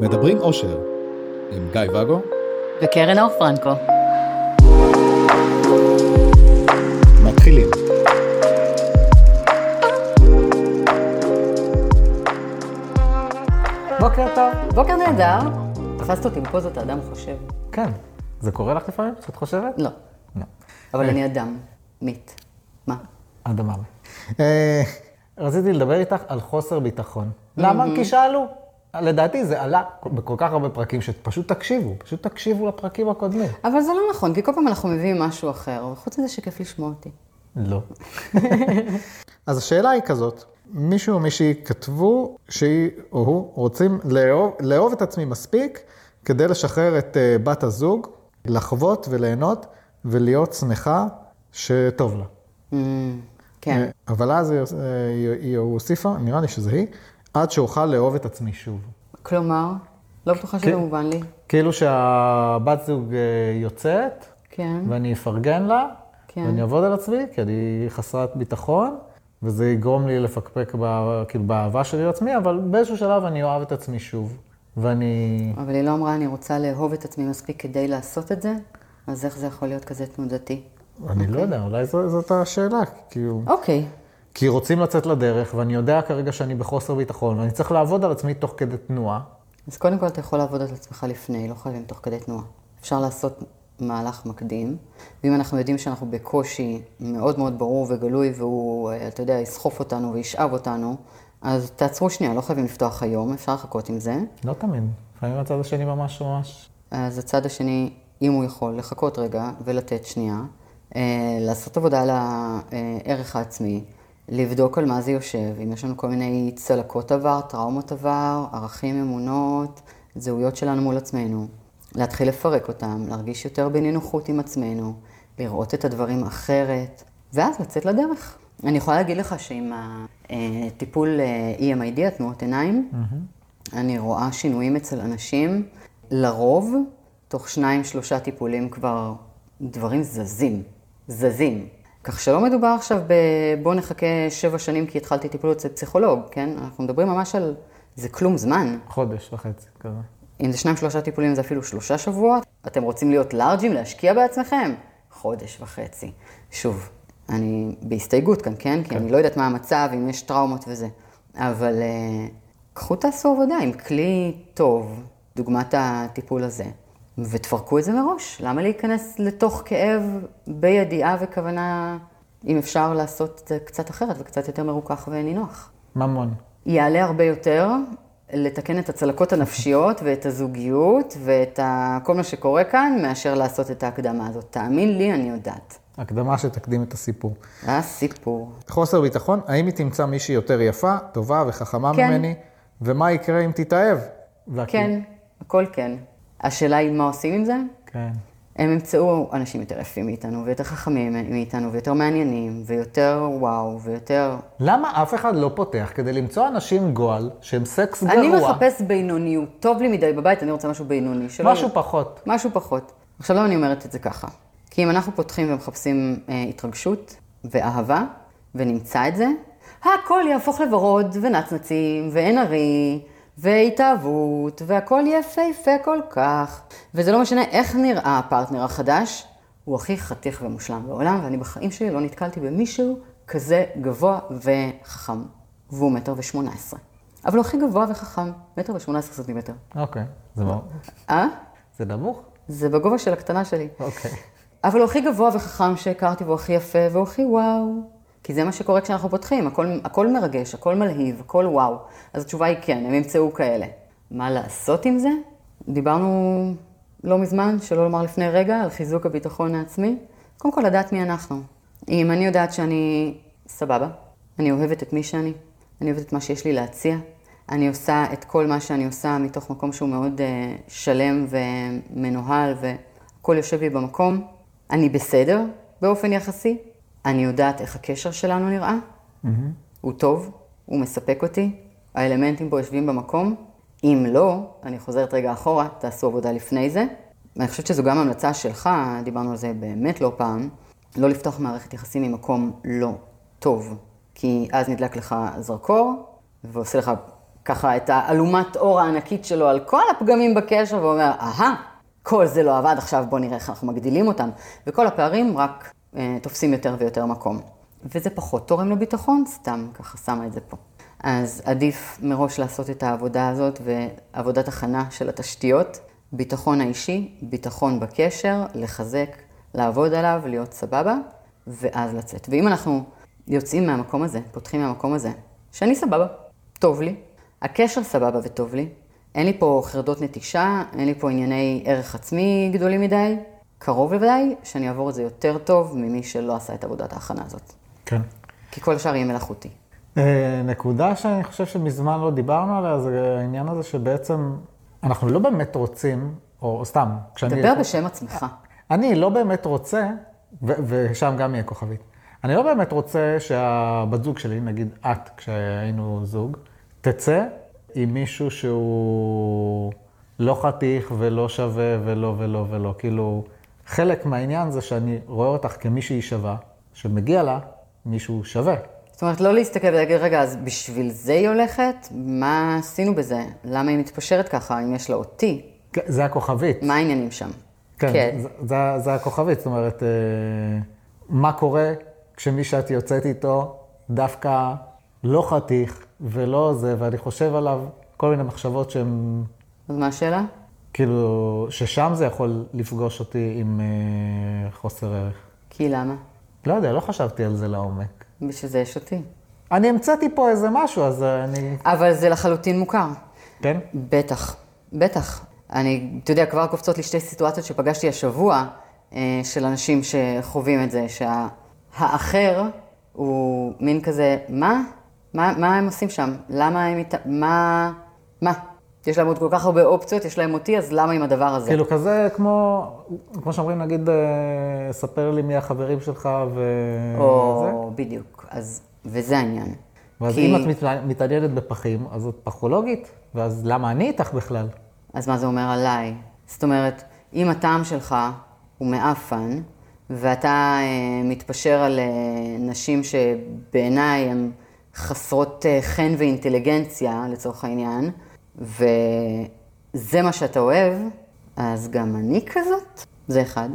מדברים אושר, עם גיא ואגו וקרן אור פרנקו. מתחילים. בוקר טוב. בוקר נהדר. תפסת אותי בפוזות האדם חושב. כן. זה קורה לך לפעמים שאת חושבת? לא, לא. אבל אני אדם. מת. מה? אדמה. אה, רציתי לדבר איתך על חוסר ביטחון. למה? כי שאלו. לדעתי זה עלה בכל כך הרבה פרקים שפשוט תקשיבו, פשוט תקשיבו לפרקים הקודמים. אבל זה לא נכון, כי כל פעם אנחנו מביאים משהו אחר, וחוץ מזה שכיף לשמוע אותי. לא. אז השאלה היא כזאת, מישהו או מישהי כתבו שהיא או הוא רוצים לאהוב, לאהוב את עצמי מספיק כדי לשחרר את אה, בת הזוג, לחוות וליהנות ולהיות שמחה שטוב לה. Mm, כן. אה, אבל אז היא, אה, היא, היא הוסיפה, נראה לי שזה היא, עד שאוכל לאהוב את עצמי שוב. כלומר, לא בטוחה שזה. מובן לי. כאילו שהבת זוג אה, יוצאת, כן. ואני אפרגן לה, כן. ואני אעבוד על עצמי, כי אני חסרת ביטחון, וזה יגרום לי לפקפק ב, כאילו, באהבה שלי לעצמי, אבל באיזשהו שלב אני אוהב את עצמי שוב. ואני... אבל היא לא אמרה, אני רוצה לאהוב את עצמי מספיק כדי לעשות את זה? אז איך זה יכול להיות כזה תנודתי? אני לא יודע, אולי זו, זאת השאלה, כאילו... אוקיי. כי רוצים לצאת לדרך, ואני יודע כרגע שאני בחוסר ביטחון, ואני צריך לעבוד על עצמי תוך כדי תנועה. אז קודם כל אתה יכול לעבוד על עצמך לפני, לא חייבים תוך כדי תנועה. אפשר לעשות מהלך מקדים, ואם אנחנו יודעים שאנחנו בקושי מאוד מאוד ברור וגלוי, והוא, אה, אתה יודע, יסחוף אותנו וישאב אותנו, אז תעצרו שנייה, לא חייבים לפתוח היום, אפשר לחכות עם זה. לא תמיד, לפעמים הצד השני ממש ממש... אז הצד השני, אם הוא יכול, לחכות רגע ולתת שנייה, אה, לעשות עבודה על הערך העצמי, לבדוק על מה זה יושב, אם יש לנו כל מיני צלקות עבר, טראומות עבר, ערכים, אמונות, זהויות שלנו מול עצמנו, להתחיל לפרק אותם, להרגיש יותר בנינוחות עם עצמנו, לראות את הדברים אחרת, ואז לצאת לדרך. אני יכולה להגיד לך שעם הטיפול אה, EMID, התנועות עיניים, אני רואה שינויים אצל אנשים, לרוב, תוך שניים, שלושה טיפולים כבר דברים זזים, זזים. כך שלא מדובר עכשיו ב... בוא נחכה שבע שנים כי התחלתי טיפול אצל פסיכולוג, כן? אנחנו מדברים ממש על... זה כלום זמן. חודש וחצי כזה. אם זה שניים, שלושה טיפולים זה אפילו שלושה שבועות. אתם רוצים להיות לארג'ים, להשקיע בעצמכם? חודש וחצי. שוב, אני בהסתייגות כאן, כן? כי אני לא יודעת מה המצב, אם יש טראומות וזה. אבל אה, קחו תעשו עבודה עם כלי טוב, דוגמת הטיפול הזה, ותפרקו את זה מראש. למה להיכנס לתוך כאב בידיעה וכוונה, אם אפשר לעשות את זה קצת אחרת וקצת יותר מרוכך ונינוח? ממון. יעלה הרבה יותר לתקן את הצלקות הנפשיות ואת הזוגיות ואת ה... כל מה שקורה כאן, מאשר לעשות את ההקדמה הזאת. תאמין לי, אני יודעת. הקדמה שתקדים את הסיפור. הסיפור. חוסר ביטחון, האם היא תמצא מישהי יותר יפה, טובה וחכמה כן. ממני, ומה יקרה אם תתאהב? כן, הכל כן. השאלה היא מה עושים עם זה? כן. הם ימצאו אנשים יותר יפים מאיתנו, ויותר חכמים מאיתנו, ויותר מעניינים, ויותר וואו, ויותר... למה אף אחד לא פותח כדי למצוא אנשים גועל שהם סקס גרוע? אני מחפש בינוניות. טוב לי מדי בבית, אני רוצה משהו בינוני. שלא משהו פחות. משהו פחות. עכשיו, למה אני אומרת את זה ככה? כי אם אנחנו פותחים ומחפשים אה, התרגשות ואהבה, ונמצא את זה, הכל יהפוך לוורוד ונצנצים ואין ארי והתאהבות, והכל יפהפה כל כך. וזה לא משנה איך נראה הפרטנר החדש, הוא הכי חתיך ומושלם בעולם, ואני בחיים שלי לא נתקלתי במישהו כזה גבוה וחכם. והוא מטר ושמונה עשרה. אבל הוא הכי גבוה וחכם, מטר ושמונה עשרה סנטימטר. אוקיי. זה לא... אה? זה נמוך? זה בגובה של הקטנה שלי. אוקיי. אבל הוא הכי גבוה וחכם שהכרתי, והוא הכי יפה, והוא הכי וואו. כי זה מה שקורה כשאנחנו פותחים, הכל, הכל מרגש, הכל מלהיב, הכל וואו. אז התשובה היא כן, הם ימצאו כאלה. מה לעשות עם זה? דיברנו לא מזמן, שלא לומר לפני רגע, על חיזוק הביטחון העצמי. קודם כל, לדעת מי אנחנו. אם אני יודעת שאני סבבה, אני אוהבת את מי שאני, אני אוהבת את מה שיש לי להציע, אני עושה את כל מה שאני עושה מתוך מקום שהוא מאוד uh, שלם ומנוהל, והכל יושב לי במקום. אני בסדר באופן יחסי, אני יודעת איך הקשר שלנו נראה, הוא טוב, הוא מספק אותי, האלמנטים בו יושבים במקום. אם לא, אני חוזרת רגע אחורה, תעשו עבודה לפני זה. ואני חושבת שזו גם המלצה שלך, דיברנו על זה באמת לא פעם, לא לפתוח מערכת יחסים ממקום לא טוב, כי אז נדלק לך זרקור ועושה לך ככה את האלומת אור הענקית שלו על כל הפגמים בקשר, ואומר, אהה, כל זה לא עבד, עכשיו בואו נראה איך אנחנו מגדילים אותם. וכל הפערים רק תופסים יותר ויותר מקום. וזה פחות תורם לביטחון, סתם ככה שמה את זה פה. אז עדיף מראש לעשות את העבודה הזאת ועבודת הכנה של התשתיות, ביטחון האישי, ביטחון בקשר, לחזק, לעבוד עליו, להיות סבבה, ואז לצאת. ואם אנחנו יוצאים מהמקום הזה, פותחים מהמקום הזה, שאני סבבה, טוב לי, הקשר סבבה וטוב לי, אין לי פה חרדות נטישה, אין לי פה ענייני ערך עצמי גדולים מדי, קרוב לוודאי שאני אעבור את זה יותר טוב ממי שלא עשה את עבודת ההכנה הזאת. כן. כי כל השאר יהיה מלאכותי. אה, נקודה שאני חושב שמזמן לא דיברנו עליה, זה העניין הזה שבעצם אנחנו לא באמת רוצים, או סתם, כשאני... דבר בשם עצמך. אני לא באמת רוצה, ו- ושם גם יהיה כוכבית, אני לא באמת רוצה שהבת זוג שלי, נגיד את, כשהיינו זוג, תצא עם מישהו שהוא לא חתיך ולא שווה ולא ולא ולא. כאילו, חלק מהעניין זה שאני רואה אותך כמישהי שווה, שמגיע לה מישהו שווה. זאת אומרת, לא להסתכל ולהגיד, רגע, אז בשביל זה היא הולכת? מה עשינו בזה? למה היא מתפשרת ככה, אם יש לה אותי? כן, זה הכוכבית. מה העניינים שם? כן, זה, זה, זה הכוכבית, זאת אומרת, אה, מה קורה כשמי שאת יוצאת איתו דווקא לא חתיך ולא זה, ואני חושב עליו כל מיני מחשבות שהן, אז מה השאלה? כאילו, ששם זה יכול לפגוש אותי עם אה, חוסר ערך. כי למה? לא יודע, לא חשבתי על זה לעומק. בשביל זה יש אותי. אני המצאתי פה איזה משהו, אז אה, אני... אבל זה לחלוטין מוכר. כן? בטח, בטח. אני, אתה יודע, כבר קופצות לי שתי סיטואציות שפגשתי השבוע, אה, של אנשים שחווים את זה, שהאחר הוא מין כזה, מה? מה, מה הם עושים שם? למה הם איתה... מה? מה? יש להם עוד כל כך הרבה אופציות, יש להם אותי, אז למה עם הדבר הזה? כאילו כזה כמו, כמו שאומרים, נגיד, אה, ספר לי מי החברים שלך וזה. או, בדיוק. אז, וזה העניין. ואז כי- אם את מת- מתעניינת בפחים, אז את פחולוגית, ואז למה אני איתך בכלל? אז מה זה אומר עליי? זאת אומרת, אם הטעם שלך הוא מעפן, ואתה אה, מתפשר על אה, נשים שבעיניי הן חסרות אה, חן ואינטליגנציה, לצורך העניין, וזה מה שאתה אוהב, אז גם אני כזאת? זה אחד.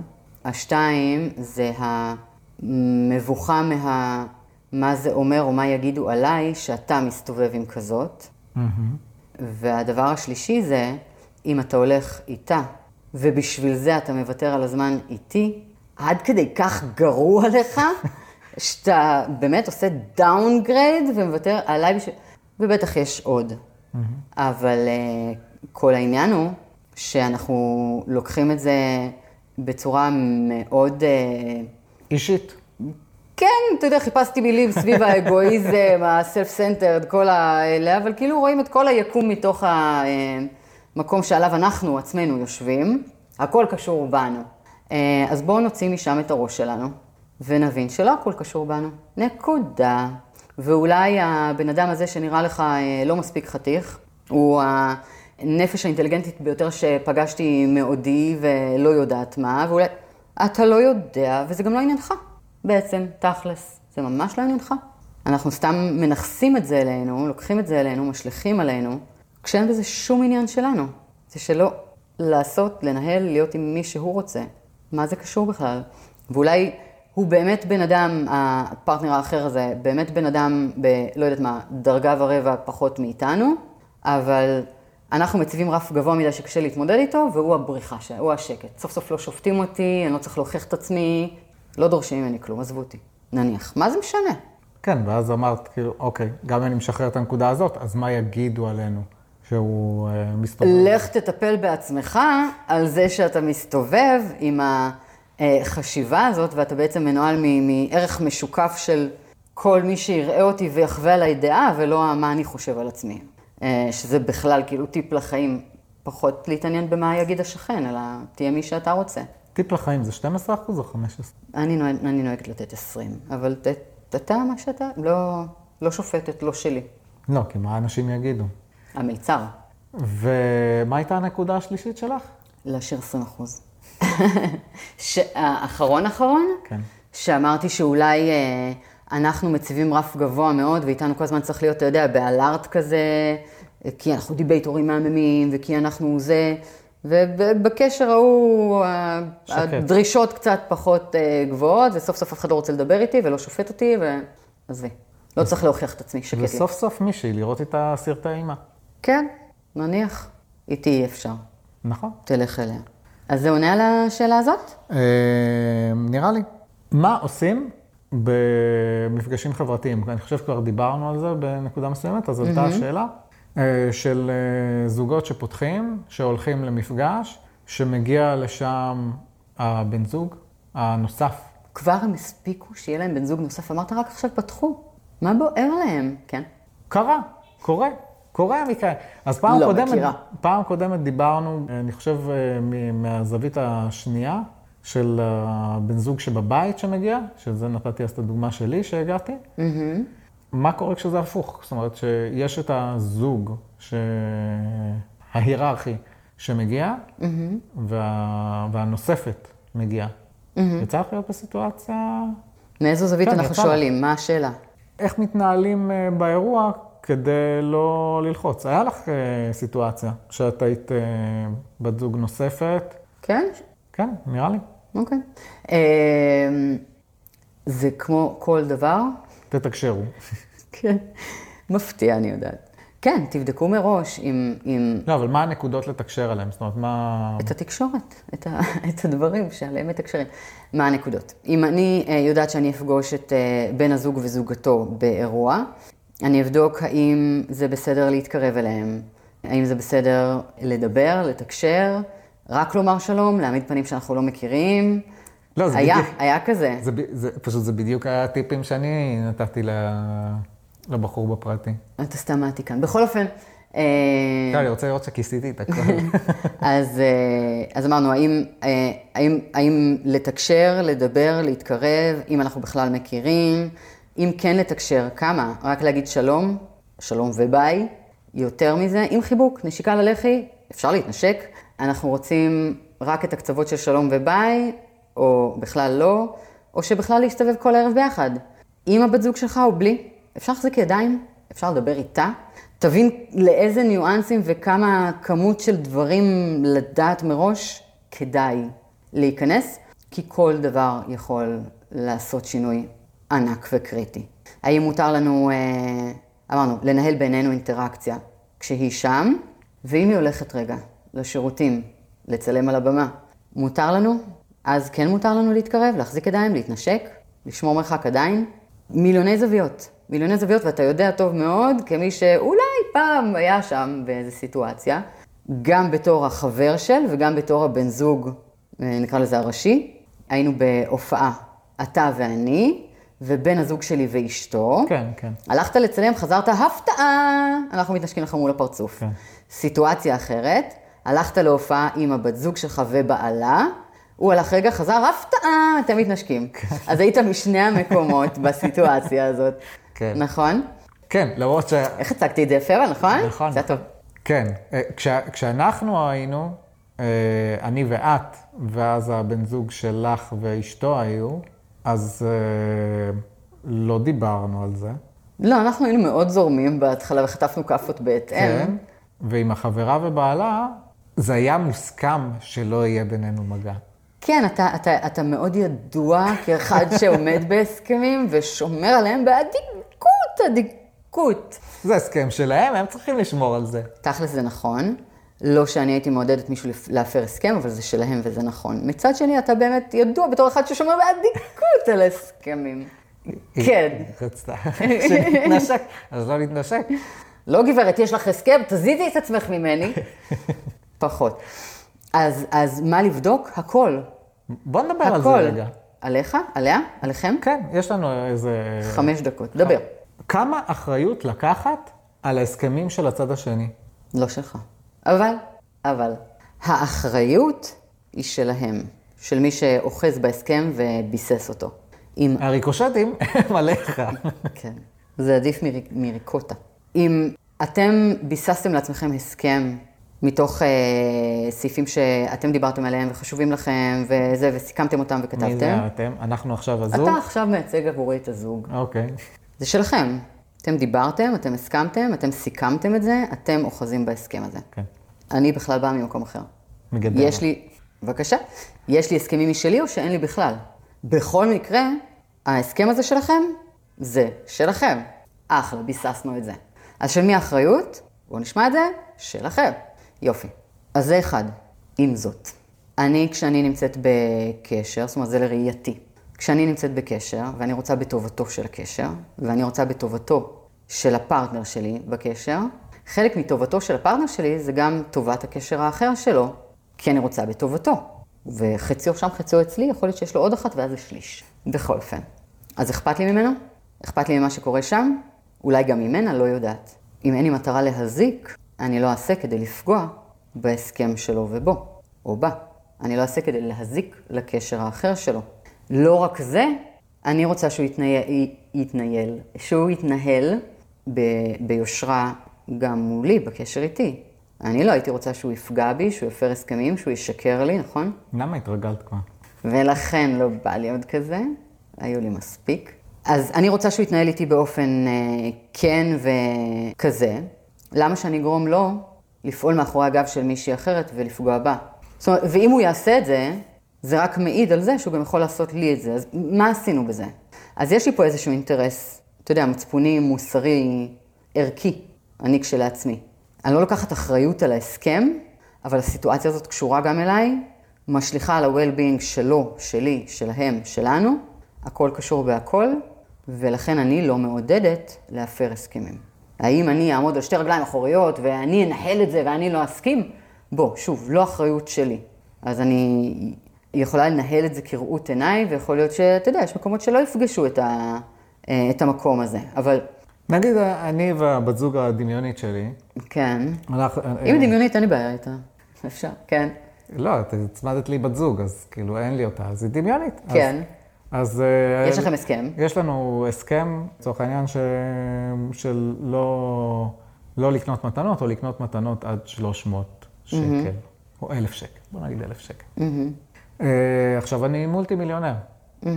השתיים, זה המבוכה מה... מה זה אומר או מה יגידו עליי שאתה מסתובב עם כזאת. והדבר השלישי זה, אם אתה הולך איתה, ובשביל זה אתה מוותר על הזמן איתי, עד כדי כך גרוע לך, שאתה באמת עושה downgrade ומוותר עליי בשביל... ובטח יש עוד. אבל uh, כל העניין הוא שאנחנו לוקחים את זה בצורה מאוד... Uh, אישית. כן, אתה יודע, חיפשתי מילים סביב האגואיזם, ה self-centered, כל האלה, אבל כאילו רואים את כל היקום מתוך המקום שעליו אנחנו עצמנו יושבים, הכל קשור בנו. אה, אז בואו נוציא משם את הראש שלנו, ונבין שלא הכל קשור בנו. נקודה. ואולי הבן אדם הזה שנראה לך אה, לא מספיק חתיך, הוא הנפש האינטליגנטית ביותר שפגשתי מעודי ולא יודעת מה, ואולי אתה לא יודע, וזה גם לא עניינך. בעצם, תכלס, זה ממש לא עניינך. אנחנו סתם מנכסים את זה אלינו, לוקחים את זה אלינו, משליכים עלינו, כשאין בזה שום עניין שלנו. זה שלא לעשות, לנהל, להיות עם מי שהוא רוצה. מה זה קשור בכלל? ואולי הוא באמת בן אדם, הפרטנר האחר הזה, באמת בן אדם ב, לא יודעת מה, דרגה ורבע פחות מאיתנו, אבל אנחנו מציבים רף גבוה מדי שקשה להתמודד איתו, והוא הבריחה, הוא השקט. סוף סוף לא שופטים אותי, אני לא צריך להוכיח את עצמי, לא דורשים ממני כלום, עזבו אותי. נניח. מה זה משנה? כן, ואז אמרת, כאילו, אוקיי, גם אני משחרר את הנקודה הזאת, אז מה יגידו עלינו שהוא אה, מסתובב? לך תטפל בעצמך על זה שאתה מסתובב עם החשיבה הזאת, ואתה בעצם מנוהל מערך משוקף של כל מי שיראה אותי ויחווה עליי דעה, ולא מה אני חושב על עצמי. אה, שזה בכלל כאילו טיפ לחיים, פחות להתעניין במה יגיד השכן, אלא תהיה מי שאתה רוצה. טיפ לחיים זה 12% או 15%? אני, נוהג, אני נוהגת לתת 20, אבל ת, אתה מה שאתה, לא, לא שופטת, לא שלי. לא, כי מה אנשים יגידו? המלצר, ומה הייתה הנקודה השלישית שלך? להשאיר 20 אחוז. האחרון אחרון, כן. שאמרתי שאולי אה, אנחנו מציבים רף גבוה מאוד, ואיתנו כל הזמן צריך להיות, אתה יודע, באלארט כזה, כי אנחנו דיבייטורים מהממים, וכי אנחנו זה, ובקשר ההוא שקט. הדרישות קצת פחות אה, גבוהות, וסוף סוף אף אחד לא רוצה לדבר איתי ולא שופט אותי, ועזבי. לא צריך להוכיח את עצמי, שקט לי. וסוף סוף מישהי לראות את הסרטי אימה. כן, נניח. איתי אי אפשר. נכון. תלך אליה. אז זה עונה על השאלה הזאת? אה, נראה לי. מה עושים במפגשים חברתיים? אני חושב שכבר דיברנו על זה בנקודה מסוימת, אז עלתה השאלה אה, של אה, זוגות שפותחים, שהולכים למפגש, שמגיע לשם הבן זוג הנוסף. כבר הם הספיקו שיהיה להם בן זוג נוסף, אמרת רק עכשיו פתחו. מה בוער להם? כן. קרה, קורה, קורה המקרה. אז פעם לא קודמת, מכירה. פעם קודמת דיברנו, אני חושב, אה, מהזווית השנייה של הבן זוג שבבית שמגיע, שזה נתתי אז את הדוגמה שלי שהגעתי. מה קורה כשזה הפוך? זאת אומרת שיש את הזוג ש... ההיררכי שמגיע, וה... והנוספת מגיעה. יצא לך להיות בסיטואציה מאיזו זווית כן, אנחנו יצא. שואלים? מה השאלה? איך מתנהלים אה, באירוע כדי לא ללחוץ. היה לך אה, סיטואציה שאת היית אה, בת זוג נוספת? כן? כן, נראה לי. אוקיי. אמ, זה כמו כל דבר. תתקשרו. כן. מפתיע, אני יודעת. כן, תבדקו מראש עם, עם לא, אבל מה הנקודות לתקשר עליהן? זאת אומרת, מה... את התקשורת, את, ה, את הדברים שעליהם מתקשרים. מה הנקודות? אם אני אה, יודעת שאני אפגוש את בן הזוג וזוגתו באירוע, אני אבדוק האם זה בסדר להתקרב אליהם, האם זה בסדר לדבר, לתקשר, רק לומר שלום, להעמיד פנים שאנחנו לא מכירים. לא, זה היה, בדיוק- היה כזה. זה, זה, פשוט זה בדיוק הטיפים שאני נתתי לבחור בפרטי. אתה סתם מעתיק כאן. בכל אופן, אה, לא, אני רוצה לראות שכיסיתי את הכל. אז, אה, אז אמרנו, האם, אה, האם, האם לתקשר, לדבר, להתקרב, אם אנחנו בכלל מכירים, אם כן לתקשר, כמה? רק להגיד שלום, שלום וביי, יותר מזה, עם חיבוק, נשיקה ללחי, אפשר להתנשק. אנחנו רוצים רק את הקצוות של שלום וביי, או בכלל לא, או שבכלל להסתובב כל הערב ביחד. עם הבת זוג שלך או בלי, אפשר להחזיק ידיים, אפשר לדבר איתה. תבין לאיזה ניואנסים וכמה כמות של דברים לדעת מראש כדאי להיכנס, כי כל דבר יכול לעשות שינוי ענק וקריטי. האם מותר לנו, אה, אמרנו, לנהל בינינו אינטראקציה כשהיא שם, ואם היא הולכת רגע לשירותים, לצלם על הבמה, מותר לנו? אז כן מותר לנו להתקרב, להחזיק ידיים, להתנשק, לשמור מרחק עדיין. מיליוני זוויות, מיליוני זוויות, ואתה יודע טוב מאוד, כמי שאולי פעם היה שם באיזו סיטואציה, גם בתור החבר של וגם בתור הבן זוג, אה, נקרא לזה הראשי, היינו בהופעה, אתה ואני, ובן הזוג שלי ואשתו. כן, כן. הלכת לצלם, חזרת, הפתעה, אנחנו מתנשקים לך מול הפרצוף. כן. סיטואציה אחרת, הלכת להופעה עם הבת זוג שלך ובעלה, הוא הלך רגע, חזר, הפתעה, אתם מתנשקים. כן. אז היית משני המקומות בסיטואציה הזאת. כן. נכון? כן, למרות ש... איך הצגתי את זה יפה, אבל נכון? נכון. זה היה טוב. כן, אה, כשה, כשאנחנו היינו, אה, אני ואת, ואז הבן זוג שלך ואשתו היו, אז אה, לא דיברנו על זה. לא, אנחנו היינו מאוד זורמים בהתחלה וחטפנו כאפות בהתאם. כן. ועם החברה ובעלה, זה היה מוסכם שלא יהיה בינינו מגע. כן, אתה, אתה, אתה מאוד ידוע כאחד שעומד בהסכמים ושומר עליהם באדיקות, אדיקות. זה הסכם שלהם, הם צריכים לשמור על זה. תכלס זה נכון. לא שאני הייתי מעודדת מישהו להפר הסכם, אבל זה שלהם וזה נכון. מצד שני, אתה באמת ידוע בתור אחד ששומר באדיקות על הסכמים. כן. רצתה שנתנשק, אז לא נתנשק. לא גברת, יש לך הסכם, תזיזי את עצמך ממני. פחות. אז, אז מה לבדוק? הכל. בוא נדבר על זה. רגע. עליך? עליה? עליכם? כן, יש לנו איזה... חמש דקות. דבר. כמה אחריות לקחת על ההסכמים של הצד השני? לא שלך. אבל, אבל, האחריות היא שלהם, של מי שאוחז בהסכם וביסס אותו. אם, הריקושטים הם עליך. כן, זה עדיף מריק, מריקוטה. אם אתם ביססתם לעצמכם הסכם מתוך אה, סעיפים שאתם דיברתם עליהם וחשובים לכם וזה, וסיכמתם אותם מי זה וכתבתם, אתם? אנחנו עכשיו הזוג? אתה עכשיו מייצג עבורי את הזוג. אוקיי. זה שלכם. אתם דיברתם, אתם הסכמתם, אתם סיכמתם את זה, אתם אוחזים בהסכם הזה. כן. אני בכלל באה ממקום אחר. מגדרה. יש לי, בבקשה, יש לי הסכמים משלי או שאין לי בכלל? בכל מקרה, ההסכם הזה שלכם, זה שלכם. אחלה, ביססנו את זה. אז של מי האחריות? בואו נשמע את זה, שלכם. יופי. אז זה אחד. עם זאת, אני, כשאני נמצאת בקשר, זאת אומרת, זה לראייתי. כשאני נמצאת בקשר, ואני רוצה בטובתו של הקשר, ואני רוצה בטובתו של הפרטנר שלי בקשר, חלק מטובתו של הפרטנר שלי זה גם טובת הקשר האחר שלו, כי אני רוצה בטובתו. וחציו שם, חציו אצלי, יכול להיות שיש לו עוד אחת ואז זה שליש. בכל אופן. אז אכפת לי ממנו? אכפת לי ממה שקורה שם? אולי גם ממנה, לא יודעת. אם אין לי מטרה להזיק, אני לא אעשה כדי לפגוע בהסכם שלו ובו, או בה. אני לא אעשה כדי להזיק לקשר האחר שלו. לא רק זה, אני רוצה שהוא יתנהל, שהוא יתנהל ב, ביושרה גם מולי, בקשר איתי. אני לא הייתי רוצה שהוא יפגע בי, שהוא יפר הסכמים, שהוא ישקר לי, נכון? למה התרגלת כבר? ולכן לא בא לי עוד כזה, היו לי מספיק. אז אני רוצה שהוא יתנהל איתי באופן אה, כן וכזה. למה שאני אגרום לו לפעול מאחורי הגב של מישהי אחרת ולפגוע בה? זאת אומרת, ואם הוא יעשה את זה, זה רק מעיד על זה שהוא גם יכול לעשות לי את זה. אז מה עשינו בזה? אז יש לי פה איזשהו אינטרס, אתה יודע, מצפוני, מוסרי, ערכי, אני כשלעצמי. אני לא לוקחת אחריות על ההסכם, אבל הסיטואציה הזאת קשורה גם אליי, משליכה על ה-well-being שלו, שלי, שלהם, שלנו, הכל קשור בהכל, ולכן אני לא מעודדת להפר הסכמים. האם אני אעמוד על שתי רגליים אחוריות ואני אנהל את זה ואני לא אסכים? בוא, שוב, לא אחריות שלי. אז אני יכולה לנהל את זה כראות עיניי, ויכול להיות שאתה יודע, יש מקומות שלא יפגשו את, ה, את המקום הזה. אבל נגיד, אני והבת זוג הדמיונית שלי, כן, אנחנו... אם היא דמיונית, אין לי בעיה איתה. אפשר, כן. לא, את הצמדת לי בת זוג, אז כאילו אין לי אותה, אז היא דמיונית. אז- כן. אז... אה, יש לכם הסכם? יש לנו הסכם, לצורך העניין, ש... של לא, לא לקנות מתנות, או לקנות מתנות עד 300 שקל, או 1,000 שקל, בוא נגיד 1,000 שקל. אה, עכשיו, אני מולטי מיליונר. אה,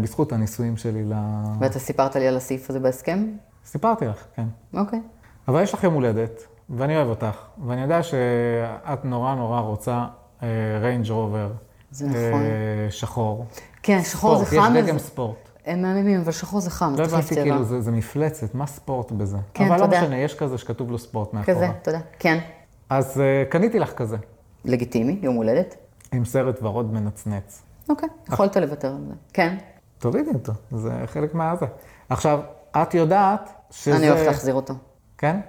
בזכות הנישואים שלי ל... ואתה סיפרת לי על הסעיף הזה בהסכם? סיפרתי לך, כן. אוקיי. אבל יש לך יום הולדת, ואני אוהב אותך, ואני יודע שאת נורא נורא רוצה Range Rover. זה נכון. שחור. כן, שחור זה ספורט, חם. יש דגם Sport. הם מהממים, אבל שחור זה חם, לא הבנתי. כאילו, זה, זה מפלצת, מה ספורט בזה? כן, אבל תודה. לא משנה, יש כזה שכתוב לו Sport מאחורה. כזה, תודה. כן. אז uh, קניתי לך כזה, לגיטימי, יום הולדת. עם סרט ורוד מנצנץ. אוקיי, יכולת לוותר על זה. כן. תורידי אותו, זה חלק מהזה. עכשיו, את יודעת שזה... אני הולכת להחזיר אותו. כן?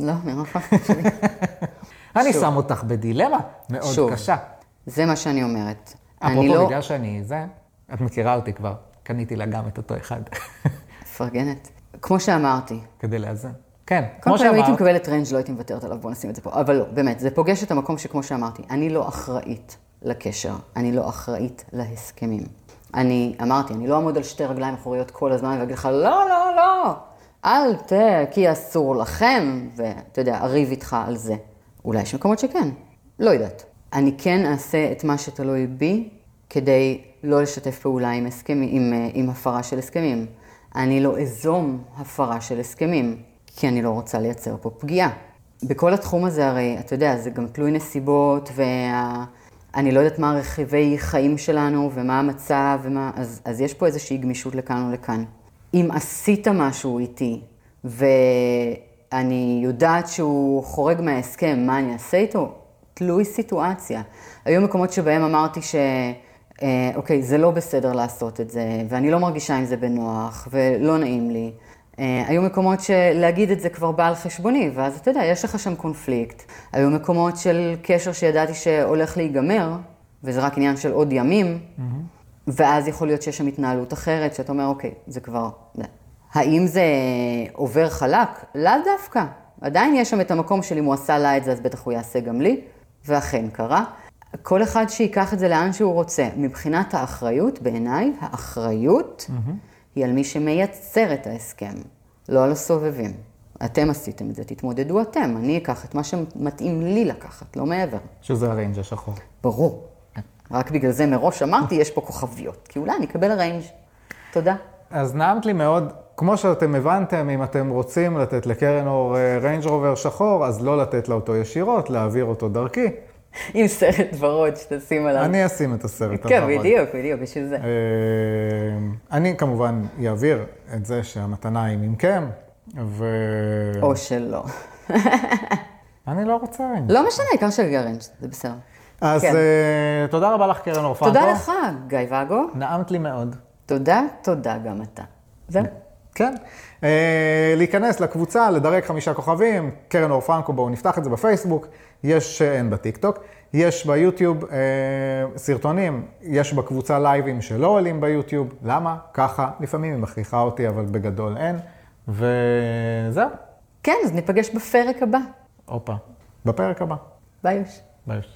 לא, נראה לך. אני שוב. שם אותך בדילמה מאוד שוב. קשה. זה מה שאני אומרת. אפרופו, לא... בגלל שאני זה, את מכירה אותי כבר, קניתי לה גם את אותו אחד, מפרגנת. כמו שאמרתי, כדי לאזן. כן, קודם כמו כל, אם הייתי שאמרת, מקבלת ריינג' לא הייתי מוותרת עליו, בוא נשים את זה פה. אבל לא, באמת, זה פוגש את המקום שכמו שאמרתי, אני לא אחראית לקשר, אני לא אחראית להסכמים. אני אמרתי, אני לא אעמוד על שתי רגליים אחוריות כל הזמן ואגיד לך, לא, לא, לא, אל ת... כי אסור לכם, ואתה יודע, אריב איתך על זה. אולי יש מקומות שכן, לא יודעת. אני כן אעשה את מה שתלוי בי כדי לא לשתף פעולה עם, הסכמים, עם, אה, עם הפרה של הסכמים. אני לא אזום הפרה של הסכמים, כי אני לא רוצה לייצר פה פגיעה. בכל התחום הזה הרי, אתה יודע, זה גם תלוי נסיבות, ואני לא יודעת מה רכיבי חיים שלנו, ומה המצב, ומה... אז, אז יש פה איזושהי גמישות לכאן ולכאן. אם עשית משהו איתי, ואני יודעת שהוא חורג מההסכם, מה אני אעשה איתו? תלוי סיטואציה. היו מקומות שבהם אמרתי ש... אה, אוקיי, זה לא בסדר לעשות את זה, ואני לא מרגישה עם זה בנוח, ולא נעים לי. אה, היו מקומות שלהגיד את זה כבר בא על חשבוני, ואז אתה יודע, יש לך שם קונפליקט. היו מקומות של קשר שידעתי שהולך להיגמר, וזה רק עניין של עוד ימים, ואז יכול להיות שיש שם התנהלות אחרת, שאתה אומר, אוקיי, זה כבר... האם זה עובר חלק? לאו דווקא. עדיין יש שם את המקום של אם הוא עשה לה את זה, אז בטח הוא יעשה גם לי, ואכן קרה. כל אחד שיקח את זה לאן שהוא רוצה. מבחינת האחריות, בעיניי, האחריות היא על מי שמייצר את ההסכם, לא על הסובבים. אתם עשיתם את זה, תתמודדו אתם. אני אקח את מה שמתאים לי לקחת, לא מעבר. שזה הריינג' השחור. ברור. רק בגלל זה מראש אמרתי, יש פה כוכבית. כי אולי אני אקבל Range. תודה. אז נעמת לי מאוד כמו שאתם הבנתם, אם אתם רוצים לתת לקרן אור Range Rover שחור, אז לא לתת לה אותו ישירות, להעביר אותו דרכי. עם סרט ורוד שתשים עליו. אני אשים את הסרט כן, הוורוד. בדיוק, בדיוק, בשביל זה. אה, אני כמובן אעביר את זה שהמתנה היא מכם, ו... או שלא. אני לא רוצה. לא משנה, העיקר שלך ריינג', זה בסדר. אז כן. אה, תודה רבה לך, קרן אור פרנקו. תודה לך, גיא ואגו. נעמת לי מאוד. תודה, תודה גם אתה. זהו. כן. אה, להיכנס לקבוצה, לדרג חמישה כוכבים, קרן אור פרנקו, בואו נפתח את זה בפייסבוק, יש, אה, אין בטיקטוק, יש ביוטיוב אה, סרטונים, יש בקבוצה לייבים שלא עולים ביוטיוב, למה? ככה, לפעמים היא מכריחה אותי, אבל בגדול אין, וזהו, כן, אז ניפגש בפרק הבא. הופה, בפרק הבא, ביי יוש. ביי.